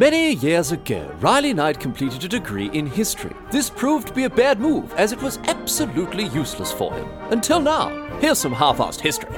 Many years ago, Riley Knight completed a degree in history. This proved to be a bad move, as it was absolutely useless for him. Until now. Here's some half assed history.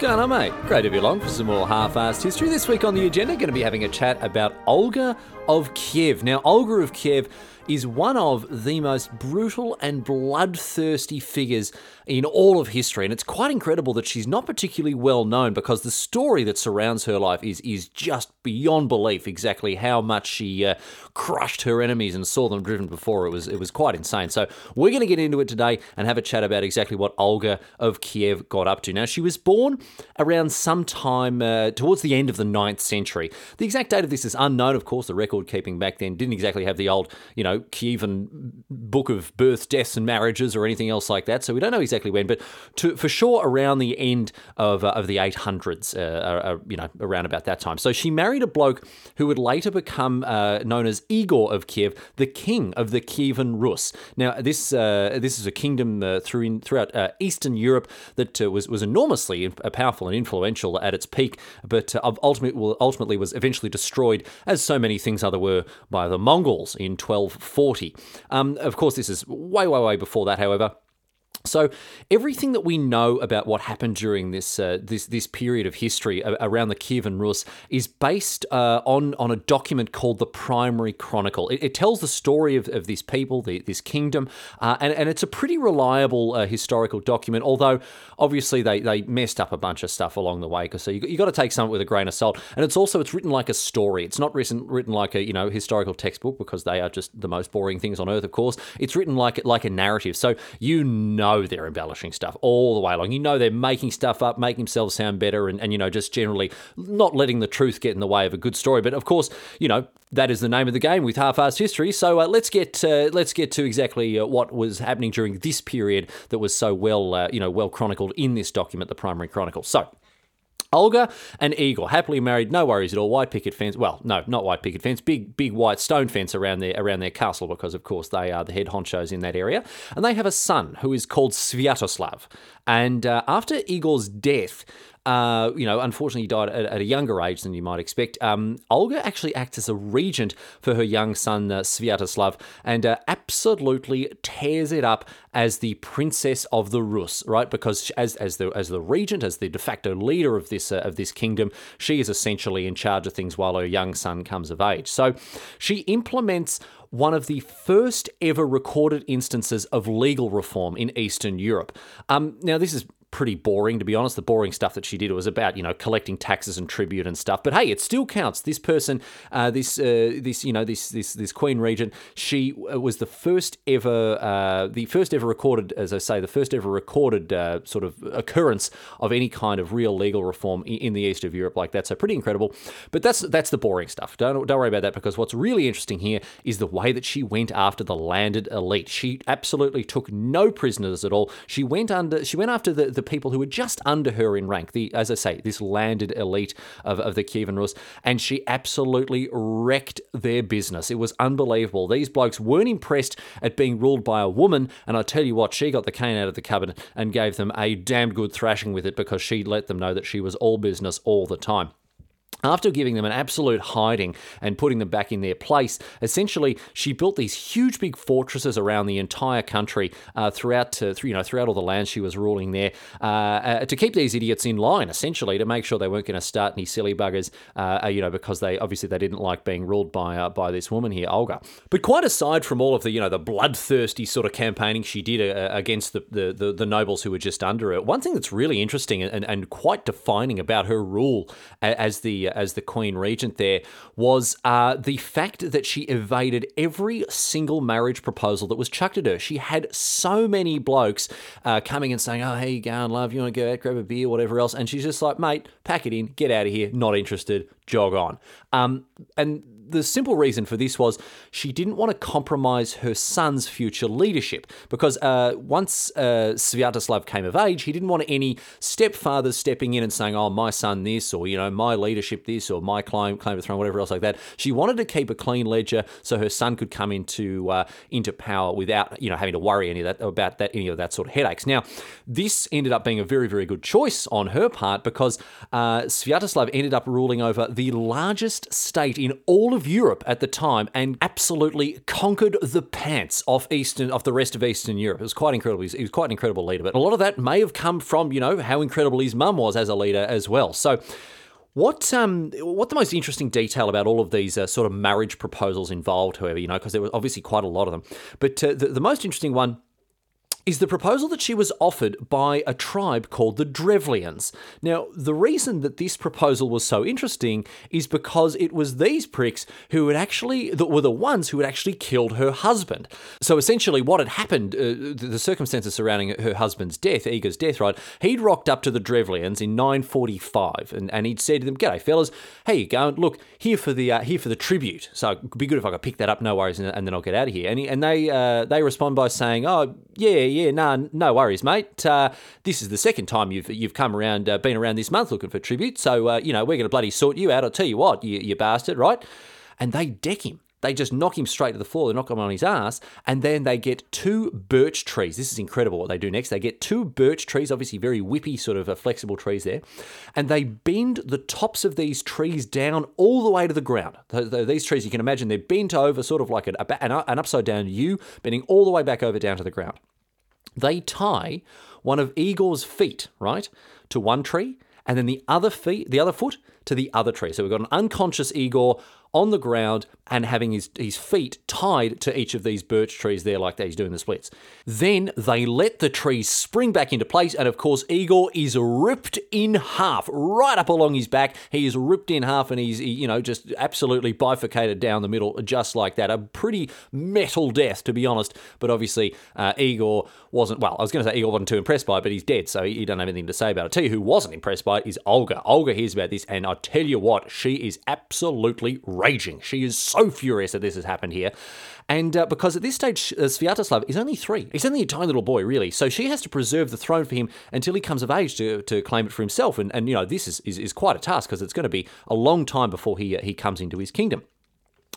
Going on, mate? Great to be along for some more half-assed history. This week on the agenda, going to be having a chat about Olga of Kiev. Now, Olga of Kiev is one of the most brutal and bloodthirsty figures in all of history. And it's quite incredible that she's not particularly well known because the story that surrounds her life is, is just beyond belief exactly how much she uh, crushed her enemies and saw them driven before. It was, it was quite insane. So we're going to get into it today and have a chat about exactly what Olga of Kiev got up to. Now, she was born around sometime uh, towards the end of the 9th century. The exact date of this is unknown, of course. The record keeping back then didn't exactly have the old, you know, Kievan book of births, deaths, and marriages or anything else like that. So we don't know exactly when, but to, for sure around the end of, uh, of the 800s, uh, uh, you know, around about that time. So she married a bloke who would later become uh, known as Igor of Kiev, the king of the Kievan Rus. Now, this uh, this is a kingdom uh, through in, throughout Eastern Europe that was was enormously powerful and influential at its peak, but ultimately ultimately was eventually destroyed, as so many things other were, by the Mongols in 1240. Um, of course, this is way, way, way before that, however. So everything that we know about what happened during this uh, this this period of history around the Kievan Rus is based uh, on on a document called the Primary Chronicle. It, it tells the story of, of this people, the, this kingdom, uh, and and it's a pretty reliable uh, historical document. Although obviously they they messed up a bunch of stuff along the way, because so you you got to take some with a grain of salt. And it's also it's written like a story. It's not written written like a you know historical textbook because they are just the most boring things on earth. Of course, it's written like like a narrative. So you know know they're embellishing stuff all the way along. You know they're making stuff up, making themselves sound better, and, and you know, just generally not letting the truth get in the way of a good story. But of course, you know, that is the name of the game with half-assed history. So uh, let's get uh, let's get to exactly uh, what was happening during this period that was so well uh, you know well chronicled in this document, the Primary Chronicle. So. Olga and Igor, happily married, no worries at all. White picket fence. Well, no, not white picket fence. Big, big white stone fence around their around their castle because, of course, they are the head honchos in that area. And they have a son who is called Sviatoslav. And uh, after Igor's death, uh, you know, unfortunately, died at, at, a younger age than you might expect. Um, Olga actually acts as a regent for her young son, uh, Sviatoslav, and uh, absolutely tears it up as the princess of the Rus, right? Because as, as the as the regent, as the de facto leader of this uh, of this kingdom, she is essentially in charge of things while her young son comes of age. So she implements one of the first ever recorded instances of legal reform in Eastern Europe. Um, now, this is pretty boring, to be honest. The boring stuff that she did was about, you know, collecting taxes and tribute and stuff. But hey, it still counts. This person, uh, this, uh, this, you know, this, this, this Queen Regent, she uh, was the first ever, uh, the first ever recorded, as I say, the first ever recorded uh, sort of occurrence of any kind of real legal reform in the east of Europe like that. So pretty incredible. But that's that's the boring stuff. Don't don't worry about that because what's really interesting here is the way that she went after the landed elite. She absolutely took no prisoners at all. She went under. She went after the, the the people who were just under her in rank, the as I say, this landed elite of, of the Kievan Rus, and she absolutely wrecked their business. It was unbelievable. These blokes weren't impressed at being ruled by a woman, and I tell you what, she got the cane out of the cupboard and gave them a damn good thrashing with it because she let them know that she was all business all the time. After giving them an absolute hiding and putting them back in their place, essentially she built these huge big fortresses around the entire country uh, throughout, to, you know, throughout all the lands she was ruling there uh, uh, to keep these idiots in line, essentially to make sure they weren't going to start any silly buggers, uh, uh, you know, because they obviously they didn't like being ruled by uh, by this woman here, Olga. But quite aside from all of the you know the bloodthirsty sort of campaigning she did against the, the, the, the, nobles who were just under her, one thing that's really interesting and, and quite defining about her rule as the as the Queen Regent there was uh, the fact that she evaded every single marriage proposal that was chucked at her. She had so many blokes uh, coming and saying, "Oh, hey, you going, love? You want to go out, grab a beer, whatever else?" And she's just like, "Mate, pack it in, get out of here. Not interested. Jog on." Um, and the simple reason for this was she didn't want to compromise her son's future leadership because uh, once uh, Sviatoslav came of age, he didn't want any stepfathers stepping in and saying, "Oh, my son this," or you know, my leadership this, or my claim claim to the throne, whatever else like that. She wanted to keep a clean ledger so her son could come into uh, into power without you know having to worry any of that about that any of that sort of headaches. Now, this ended up being a very very good choice on her part because uh, Sviatoslav ended up ruling over the largest state in all of Europe at the time and absolutely conquered the pants off Eastern of the rest of Eastern Europe. It was quite incredible. He was, he was quite an incredible leader, but a lot of that may have come from you know how incredible his mum was as a leader as well. So. What um what the most interesting detail about all of these uh, sort of marriage proposals involved, however, you know, because there was obviously quite a lot of them. But uh, the, the most interesting one is the proposal that she was offered by a tribe called the Drevlians. Now, the reason that this proposal was so interesting is because it was these pricks who had actually, that were the ones who had actually killed her husband. So essentially, what had happened, uh, the circumstances surrounding her husband's death, Igor's death, right? He'd rocked up to the Drevlians in 945 and, and he'd said to them, G'day, fellas, how you going? Look, here for the uh, here for the tribute. So it'd be good if I could pick that up, no worries, and, and then I'll get out of here. And, he, and they, uh, they respond by saying, Oh, yeah, yeah, no, no worries, mate. Uh, this is the second time you've you've come around, uh, been around this month looking for tribute. So uh, you know we're going to bloody sort you out. I'll tell you what, you, you bastard, right? And they deck him. They just knock him straight to the floor. They knock him on his ass, and then they get two birch trees. This is incredible what they do next. They get two birch trees, obviously very whippy, sort of uh, flexible trees there, and they bend the tops of these trees down all the way to the ground. These trees, you can imagine, they're bent over, sort of like an, an upside down U, bending all the way back over down to the ground they tie one of Igor's feet, right, to one tree, and then the other feet, the other foot to the other tree. So we've got an unconscious Igor on the ground and having his, his feet tied to each of these birch trees there, like that he's doing the splits. Then they let the trees spring back into place, and of course, Igor is ripped in half, right up along his back. He is ripped in half, and he's, you know, just absolutely bifurcated down the middle, just like that. A pretty metal death, to be honest. But obviously, uh, Igor wasn't, well, I was going to say Igor wasn't too impressed by it, but he's dead, so he doesn't have anything to say about it. Tell you who wasn't impressed by it is Olga. Olga hears about this, and I tell you what, she is absolutely raging. She is so furious that this has happened here. And uh, because at this stage, uh, Sviatoslav is only three. He's only a tiny little boy, really. So she has to preserve the throne for him until he comes of age to, to claim it for himself. And, and you know, this is, is, is quite a task because it's going to be a long time before he, uh, he comes into his kingdom.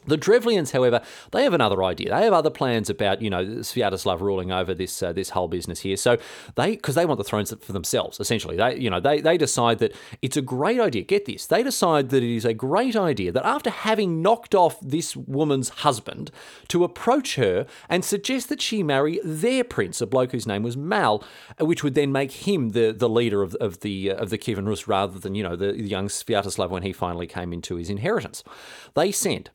The Drevlians, however, they have another idea. They have other plans about, you know, Sviatoslav ruling over this uh, this whole business here. So they, because they want the thrones for themselves, essentially. They, you know, they they decide that it's a great idea. Get this, they decide that it is a great idea that after having knocked off this woman's husband, to approach her and suggest that she marry their prince, a bloke whose name was Mal, which would then make him the the leader of, of the uh, of the Kievan Rus rather than you know the young Sviatoslav when he finally came into his inheritance. They sent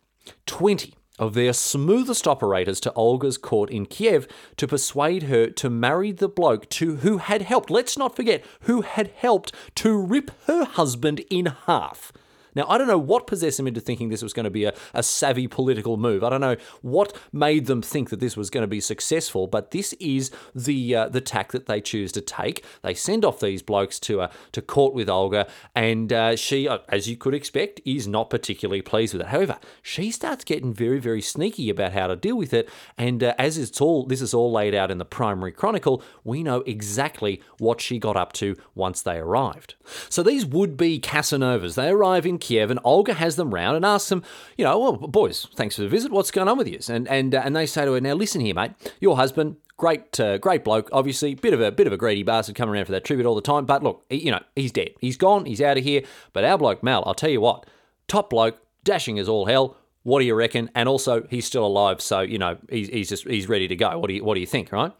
20 of their smoothest operators to Olga's court in Kiev to persuade her to marry the bloke to who had helped, let's not forget, who had helped to rip her husband in half. Now, I don't know what possessed them into thinking this was going to be a, a savvy political move. I don't know what made them think that this was going to be successful, but this is the uh, the tack that they choose to take. They send off these blokes to uh, to court with Olga, and uh, she, uh, as you could expect, is not particularly pleased with it. However, she starts getting very, very sneaky about how to deal with it, and uh, as it's all this is all laid out in the primary chronicle, we know exactly what she got up to once they arrived. So these would be Casanovas, they arrive in Kiev, and Olga has them round and asks them, you know, well, boys, thanks for the visit. What's going on with you? And and uh, and they say to her, now listen here, mate, your husband. Great, uh, great bloke. Obviously, bit of a bit of a greedy bastard coming around for that tribute all the time. But look, he, you know, he's dead. He's gone. He's out of here. But our bloke Mal, I'll tell you what, top bloke, dashing as all hell. What do you reckon? And also, he's still alive, so you know he's, he's just he's ready to go. What do you what do you think, right?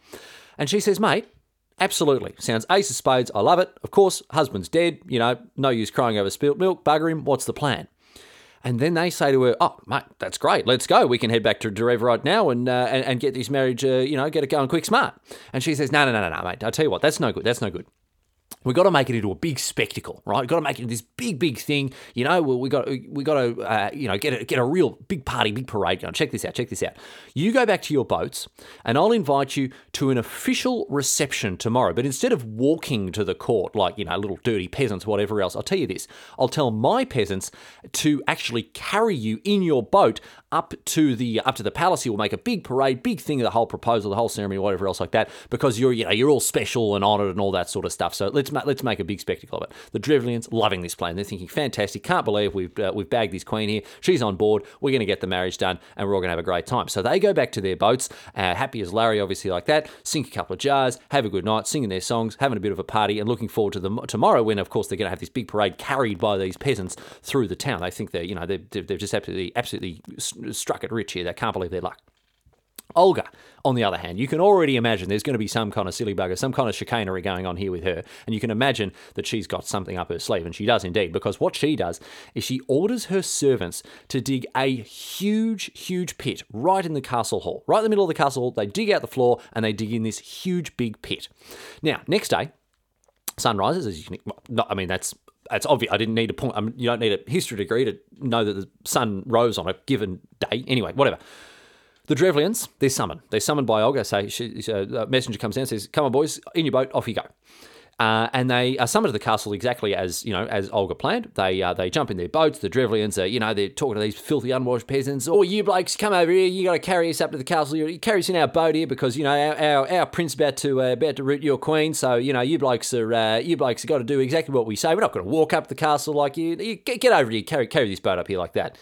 And she says, mate, Absolutely. Sounds ace of spades. I love it. Of course, husband's dead. You know, no use crying over spilt milk. Bugger him. What's the plan? And then they say to her, "Oh, mate, that's great. Let's go. We can head back to Derev right now and, uh, and and get this marriage, uh, you know, get it going quick, smart." And she says, "No, no, no, no, no, mate. I tell you what, that's no good. That's no good." We've got to make it into a big spectacle, right? We've got to make it into this big, big thing. You know, we got we got to uh, you know get a, get a real big party, big parade going. Check this out. Check this out. You go back to your boats, and I'll invite you to an official reception tomorrow. But instead of walking to the court like you know little dirty peasants, whatever else, I'll tell you this. I'll tell my peasants to actually carry you in your boat up to the up to the palace. You'll make a big parade, big thing of the whole proposal, the whole ceremony, whatever else like that, because you're you know you're all special and honoured and all that sort of stuff. So let's ma- let's make a big spectacle of it. The Drevlians loving this plan. They're thinking, fantastic, can't believe we've uh, we've bagged this queen here. She's on board. We're going to get the marriage done, and we're all going to have a great time. So they go back to their boats, uh, happy as Larry, obviously like that. Sink a couple of jars, have a good night, singing their songs, having a bit of a party, and looking forward to the tomorrow when, of course, they're going to have this big parade carried by these peasants through the town. They think they're you know they've, they've just absolutely absolutely struck it rich here. They can't believe their luck. Olga, on the other hand, you can already imagine there's going to be some kind of silly bugger, some kind of chicanery going on here with her. And you can imagine that she's got something up her sleeve, and she does indeed, because what she does is she orders her servants to dig a huge, huge pit right in the castle hall. Right in the middle of the castle hall, they dig out the floor and they dig in this huge, big pit. Now, next day, sun rises, as you can, well, I mean, that's it's obvious. I didn't need a point. I mean, you don't need a history degree to know that the sun rose on a given day. Anyway, whatever. The Drevlians, they're summoned. They're summoned by Olga. Say, she, a messenger comes down, says, "Come on, boys, in your boat, off you go." Uh, and they are summoned to the castle exactly as you know as Olga planned. They uh, they jump in their boats. The Drevlians are you know they're talking to these filthy unwashed peasants. Oh, you blokes, come over here. You got to carry us up to the castle. You carry us in our boat here because you know our our, our prince about to uh, about to root your queen. So you know you blokes are uh, you blokes got to do exactly what we say. We're not going to walk up the castle like you. you get, get over here. Carry carry this boat up here like that.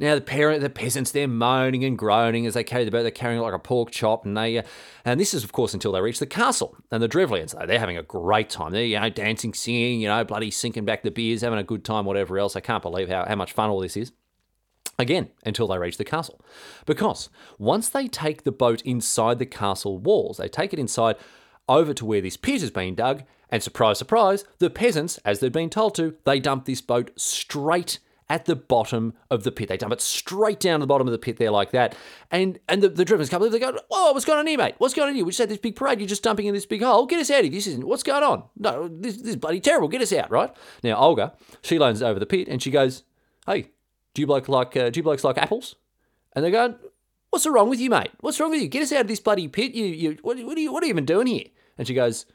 Now the parent, the peasants, they're moaning and groaning as they carry the boat. They're carrying it like a pork chop, and they, uh, and this is of course until they reach the castle. And the Drevlians, they're having a great time. They're you know dancing, singing, you know, bloody sinking back the beers, having a good time, whatever else. I can't believe how how much fun all this is. Again, until they reach the castle. Because once they take the boat inside the castle walls, they take it inside over to where this pit has been dug, and surprise, surprise, the peasants, as they've been told to, they dump this boat straight at the bottom of the pit. They dump it straight down to the bottom of the pit there like that. And and the, the drivers come they go, oh, what's going on here, mate? What's going on here? We just had this big parade. You're just dumping in this big hole. Get us out of here. This isn't what's going on. No, this, this is bloody terrible. Get us out, right? Now Olga, she leans over the pit and she goes, Hey, do you bloke like uh, do you blokes like apples? And they go, What's wrong with you, mate? What's wrong with you? Get us out of this bloody pit. You you what, what are you what are you even doing here? And she goes,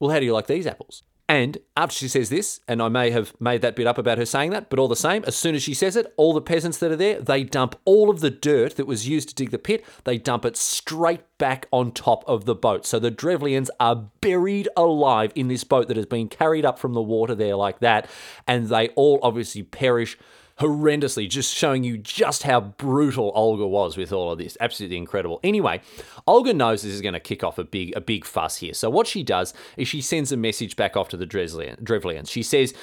Well, how do you like these apples? And after she says this, and I may have made that bit up about her saying that, but all the same, as soon as she says it, all the peasants that are there, they dump all of the dirt that was used to dig the pit, they dump it straight back on top of the boat. So the Drevlians are buried alive in this boat that has been carried up from the water there like that, and they all obviously perish horrendously, just showing you just how brutal Olga was with all of this. Absolutely incredible. Anyway, Olga knows this is going to kick off a big a big fuss here. So what she does is she sends a message back off to the Drevlians. She says,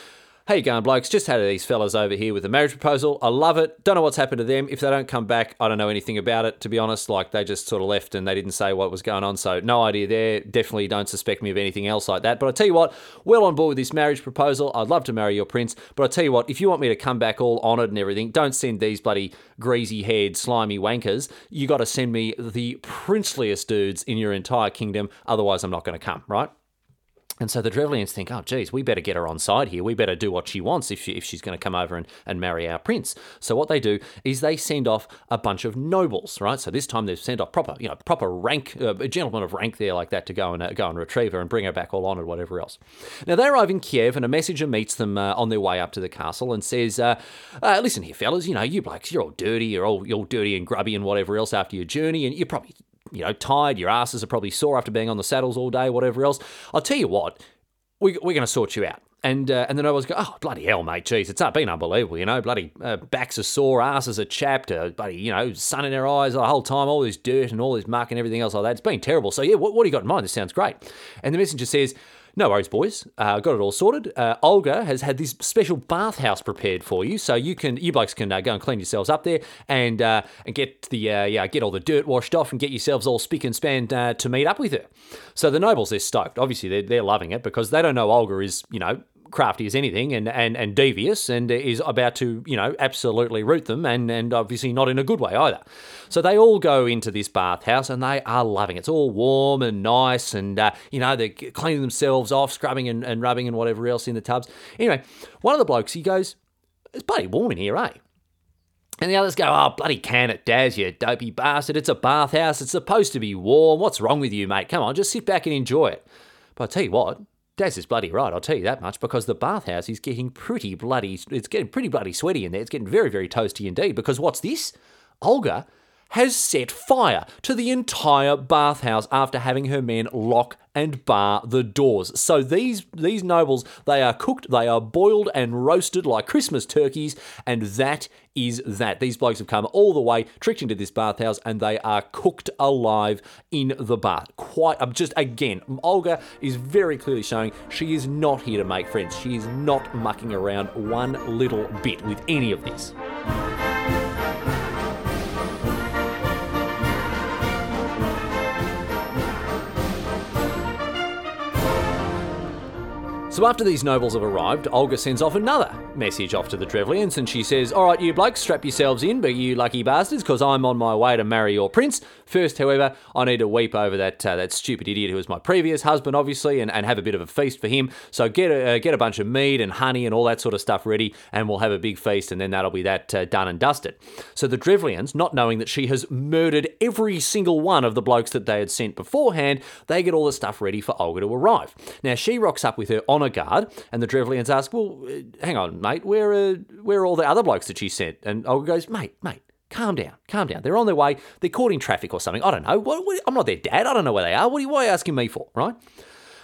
Hey, going, blokes? Just had these fellas over here with a marriage proposal. I love it. Don't know what's happened to them. If they don't come back, I don't know anything about it, to be honest. Like, they just sort of left and they didn't say what was going on. So, no idea there. Definitely don't suspect me of anything else like that. But I tell you what, well on board with this marriage proposal. I'd love to marry your prince. But I tell you what, if you want me to come back all honoured and everything, don't send these bloody greasy haired, slimy wankers. You got to send me the princeliest dudes in your entire kingdom. Otherwise, I'm not going to come, right? And so the Drevlians think, oh, geez, we better get her on side here. We better do what she wants if, she, if she's going to come over and, and marry our prince. So what they do is they send off a bunch of nobles, right? So this time they've sent off proper, you know, proper rank, uh, a gentleman of rank there like that to go and uh, go and retrieve her and bring her back all honoured, whatever else. Now they arrive in Kiev and a messenger meets them uh, on their way up to the castle and says, uh, uh, listen here, fellas, you know, you blokes, you're all dirty, you're all, you're all dirty and grubby and whatever else after your journey, and you're probably you know, tired, your asses are probably sore after being on the saddles all day, whatever else. I'll tell you what, we, we're going to sort you out. And uh, and the nobles go, oh bloody hell, mate, jeez, it's been unbelievable, you know, bloody uh, backs are sore, asses are chapped, uh, bloody, you know, sun in their eyes the whole time, all this dirt and all this muck and everything else like that. It's been terrible. So yeah, what, what do you got in mind? This sounds great. And the messenger says, no worries, boys. Uh, got it all sorted. Uh, Olga has had this special bathhouse prepared for you, so you can, you blokes can uh, go and clean yourselves up there and uh, and get the uh, yeah get all the dirt washed off and get yourselves all spick and span uh, to meet up with her. So the nobles they're stoked. Obviously they're they're loving it because they don't know Olga is you know crafty as anything and, and, and devious and is about to, you know, absolutely root them and, and obviously not in a good way either. So they all go into this bathhouse and they are loving it. It's all warm and nice and, uh, you know, they're cleaning themselves off, scrubbing and, and rubbing and whatever else in the tubs. Anyway, one of the blokes, he goes, It's bloody warm in here, eh? And the others go, oh, bloody can it, Daz, you dopey bastard. It's a bathhouse. It's supposed to be warm. What's wrong with you, mate? Come on, just sit back and enjoy it. But I'll tell you what, Daz is bloody right, I'll tell you that much, because the bathhouse is getting pretty bloody, it's getting pretty bloody sweaty in there. It's getting very, very toasty indeed, because what's this? Olga has set fire to the entire bathhouse after having her men lock and bar the doors. So these these nobles, they are cooked, they are boiled and roasted like Christmas turkeys, and that is that. These blokes have come all the way, tricked into this bathhouse, and they are cooked alive in the bath. Quite, um, just again, Olga is very clearly showing she is not here to make friends. She is not mucking around one little bit with any of this. So after these nobles have arrived, Olga sends off another message off to the Drevlians and she says, All right, you blokes, strap yourselves in, but you lucky bastards, because I'm on my way to marry your prince. First, however, I need to weep over that uh, that stupid idiot who was my previous husband, obviously, and, and have a bit of a feast for him. So get a, uh, get a bunch of mead and honey and all that sort of stuff ready, and we'll have a big feast, and then that'll be that uh, done and dusted. So the Drevlians, not knowing that she has murdered every single one of the blokes that they had sent beforehand, they get all the stuff ready for Olga to arrive. Now she rocks up with her guard, and the Drevlians ask, "Well, uh, hang on, mate, where are where are all the other blokes that she sent?" And Olga goes, "Mate, mate." Calm down, calm down. They're on their way. They're caught in traffic or something. I don't know. What, what, I'm not their dad. I don't know where they are. What are, you, are you asking me for, right?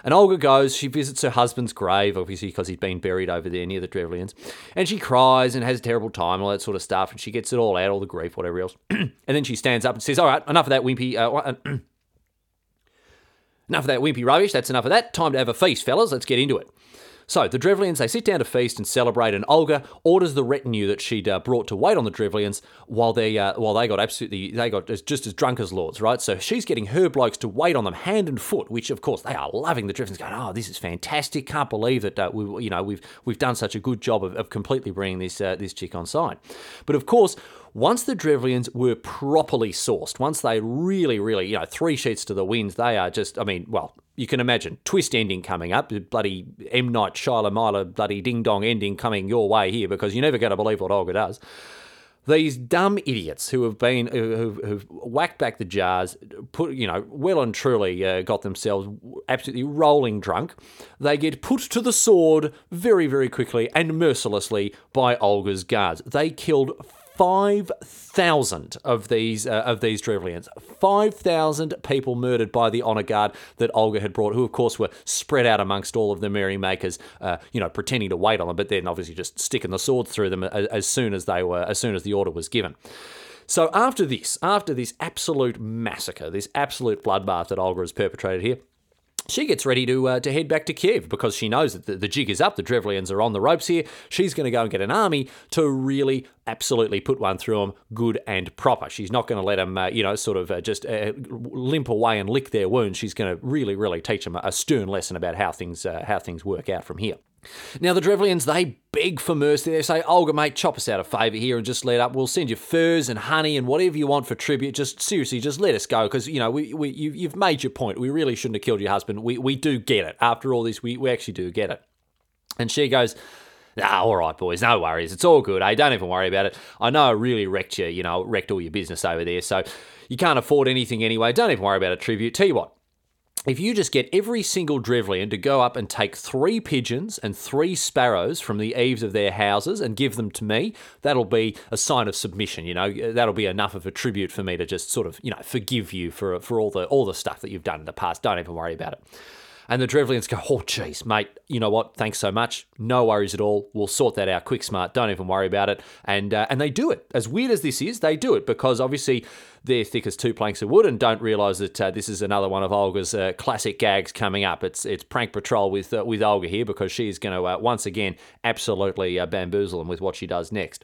And Olga goes, she visits her husband's grave, obviously because he's been buried over there near the Drevlians. And she cries and has a terrible time, all that sort of stuff. And she gets it all out, all the grief, whatever else. and then she stands up and says, All right, enough of that wimpy. Uh, enough of that wimpy rubbish. That's enough of that. Time to have a feast, fellas. Let's get into it. So the Drevlians they sit down to feast and celebrate, and Olga orders the retinue that she'd uh, brought to wait on the Drevlians while they uh, while they got absolutely they got just as drunk as lords, right? So she's getting her blokes to wait on them hand and foot, which of course they are loving. The Drevlians going, oh, this is fantastic! Can't believe that uh, we you know we've we've done such a good job of, of completely bringing this uh, this chick on side. But of course once the Drevlians were properly sourced, once they really, really, you know, three sheets to the winds, they are just, I mean, well, you can imagine twist ending coming up, bloody M Night Shyamalan, bloody ding dong ending coming your way here because you're never going to believe what Olga does. These dumb idiots who have been who've, who've whacked back the jars, put you know, well and truly uh, got themselves absolutely rolling drunk. They get put to the sword very, very quickly and mercilessly by Olga's guards. They killed five thousand of these uh, of these Drevlians. Five thousand people murdered by the honor guard that Olga had brought, who of course were spread out amongst all of the merrymakers, uh, you know, pretending to wait on them, but then obviously just sticking the sword through them as, as soon as they were, as soon as the order was given. So after this, after this absolute massacre, this absolute bloodbath that Olga has perpetrated here, she gets ready to uh, to head back to Kiev because she knows that the, the jig is up. The Drevlians are on the ropes here. She's going to go and get an army to really, absolutely put one through them, good and proper. She's not going to let them, uh, you know, sort of uh, just uh, limp away and lick their wounds. She's going to really, really teach them a stern lesson about how things uh, how things work out from here. Now, the Drevlians, they beg for mercy. They say, Olga, mate, chop us out a favour here and just let up. We'll send you furs and honey and whatever you want for tribute. Just seriously, just let us go because, you know, we, we, you, have made your point. We really shouldn't have killed your husband. We, we do get it. After all this, we, we actually do get it. And she goes, Ah, all right, boys, no worries. It's all good. Hey, don't even worry about it. I know I really wrecked you, you know, wrecked all your business over there. So you can't afford anything anyway. Don't even worry about a tribute. Tell you what, if you just get every single Drevlian to go up and take three pigeons and three sparrows from the eaves of their houses and give them to me, that'll be a sign of submission. You know, that'll be enough of a tribute for me to just sort of, you know, forgive you for for all the all the stuff that you've done in the past. Don't even worry about it. And the Drevlians go, oh, jeez, mate, you know what? Thanks so much. No worries at all. We'll sort that out quick, smart. Don't even worry about it. And uh, and they do it. As weird as this is, they do it because obviously they're thick as two planks of wood and don't realise that uh, this is another one of Olga's uh, classic gags coming up. It's it's prank patrol with uh, with Olga here because she's going to uh, once again absolutely uh, bamboozle them with what she does next.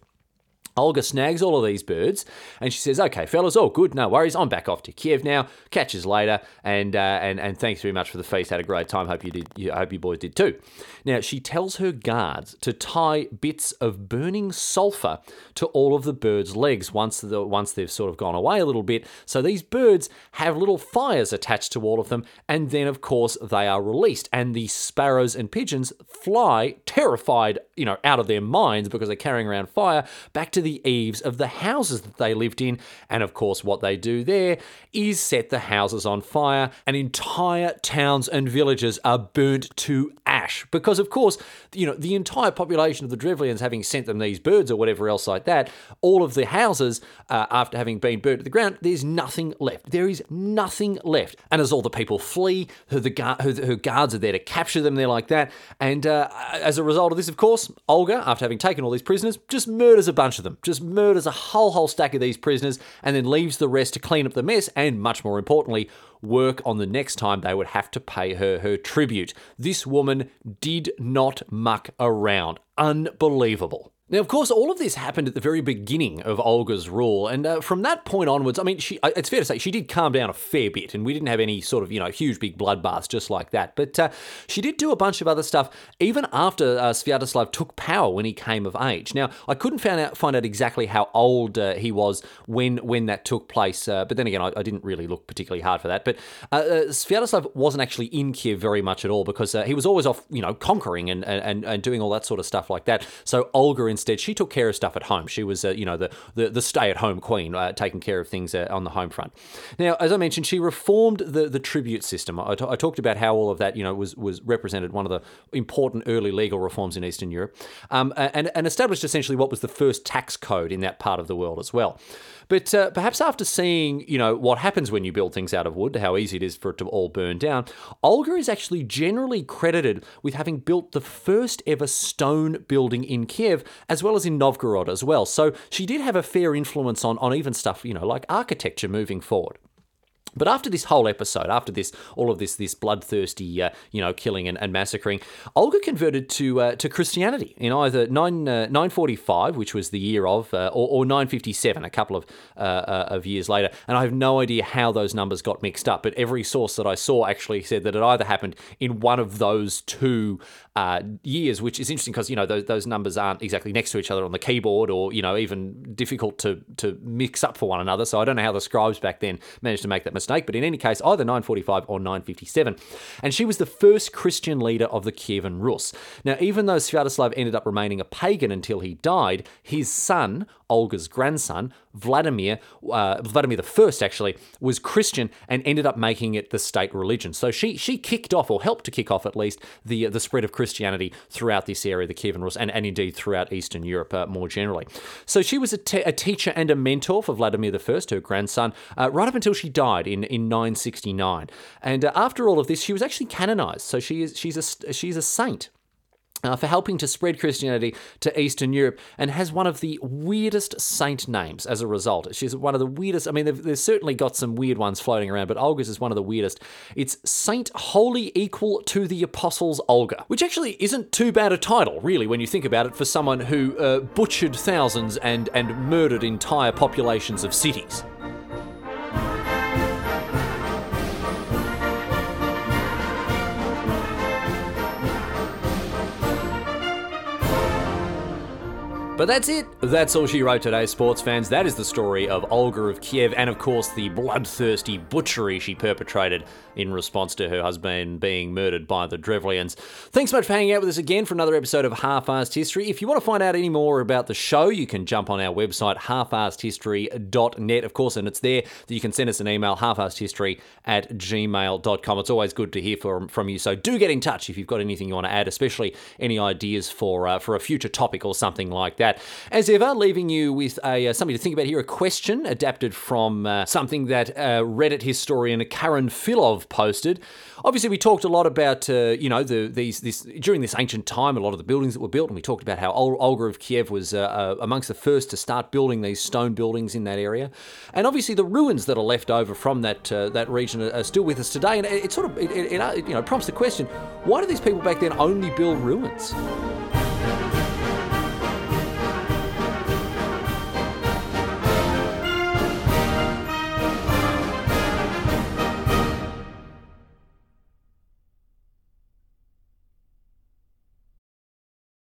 Olga snags all of these birds and she says, "Okay, fellas, all good, no worries. I'm back off to Kiev now. Catches later, and uh, and and thanks very much for the feast. Had a great time. Hope you did. I hope you boys did too." Now she tells her guards to tie bits of burning sulfur to all of the birds' legs once the once they've sort of gone away a little bit. So these birds have little fires attached to all of them, and then of course they are released, and the sparrows and pigeons fly terrified, you know, out of their minds because they're carrying around fire back to the eaves of the houses that they lived in. And of course, what they do there is set the houses on fire, and entire towns and villages are burnt to ash. Because, of course, you know, the entire population of the Drevlians having sent them these birds or whatever else like that, all of the houses, uh, after having been burnt to the ground, there's nothing left. There is nothing left. And as all the people flee, her, the guards are there to capture them, they're like that. And uh, as a result of this, of course, Olga, after having taken all these prisoners, just murders a bunch of them them, just murders a whole, whole stack of these prisoners, and then leaves the rest to clean up the mess and, much more importantly, work on the next time they would have to pay her her tribute. This woman did not muck around. Unbelievable. Now, of course, all of this happened at the very beginning of Olga's rule, and uh, from that point onwards, I mean, she, it's fair to say she did calm down a fair bit, and we didn't have any sort of, you know, huge big bloodbaths just like that. But uh, she did do a bunch of other stuff even after uh, Sviatoslav took power when he came of age. Now, I couldn't find out, find out exactly how old uh, he was when when that took place, uh, but then again, I, I, didn't really look particularly hard for that. But uh, Sviatoslav wasn't actually in Kiev very much at all because he was always off, you know, conquering and, and, and doing all that sort of stuff like that. So Olga, instead, she took care of stuff at home. She was, uh, you know, the, the, the stay at home queen, uh, taking care of things uh, on the home front. Now, as I mentioned, she reformed the, the tribute system. I, t- I talked about how all of that, you know, was, was represented one of the important early legal reforms in Eastern Europe um, and, and established essentially what was the first tax code in that part of the world as well. But uh, perhaps after seeing, you know, what happens when you build things out of wood, how easy it is for it to all burn down, Olga is actually generally credited with having built the first ever stone building in Kiev, as well as in Novgorod as well. So she did have a fair influence on, on even stuff, you know, like architecture moving forward. But after this whole episode, after this, all of this, this bloodthirsty, uh, you know, killing and, and, massacring, Olga converted to uh, to Christianity in either nine uh, nine forty five, which was the year of, uh, or, or nine fifty seven, a couple of uh, uh, of years later. And I have no idea how those numbers got mixed up. But every source that I saw actually said that it either happened in one of those two years, which is interesting because you know those, those numbers aren't exactly next to each other on the keyboard, or you know even difficult to to mix up for one another. So I don't know how the scribes back then managed to make that mistake, but in any case, either 945 or 957. And she was the first Christian leader of the Kievan Rus. Now, even though Sviatoslav ended up remaining a pagan until he died, his son, Olga's grandson, Vladimir, uh, Vladimir I actually, was Christian and ended up making it the state religion. So she she kicked off, or helped to kick off at least, the the spread of Christianity throughout this area, the Kievan Rus, and, and indeed throughout Eastern Europe uh, more generally. So she was a, te- a teacher and a mentor for Vladimir I, her grandson, uh, right up until she died in, in 969. And uh, after all of this, she was actually canonized. So she is she's a she's a saint uh, for helping to spread Christianity to Eastern Europe and has one of the weirdest saint names as a result. She's one of the weirdest. I mean, they've, they've certainly got some weird ones floating around, but Olga's is one of the weirdest. It's Saint Holy Equal to the Apostles Olga, which actually isn't too bad a title, really, when you think about it, for someone who uh, butchered thousands and, and murdered entire populations of cities. But that's it. That's all she wrote today, sports fans. That is the story of Olga of Kiev and, of course, the bloodthirsty butchery she perpetrated in response to her husband being murdered by the Drevlians. Thanks so much for hanging out with us again for another episode of Half-Assed History. If you want to find out any more about the show, you can jump on our website, halfassedhistory.net, of course, and it's there that you can send us an email, halfassedhistory at gmail.com. It's always good to hear from, from you, so do get in touch if you've got anything you want to add, especially any ideas for, uh, for a future topic or something like that that. As ever, leaving you with a uh, something to think about here, a question adapted from uh, something that uh, Reddit historian Karen Filov posted. Obviously, we talked a lot about uh, you know the these this during this ancient time, a lot of the buildings that were built, and we talked about how Olga of Kiev was uh, amongst the first to start building these stone buildings in that area, and obviously the ruins that are left over from that that region are, still with us today. And it, it sort of it, it, you know prompts the question: Why do these people back then only build ruins?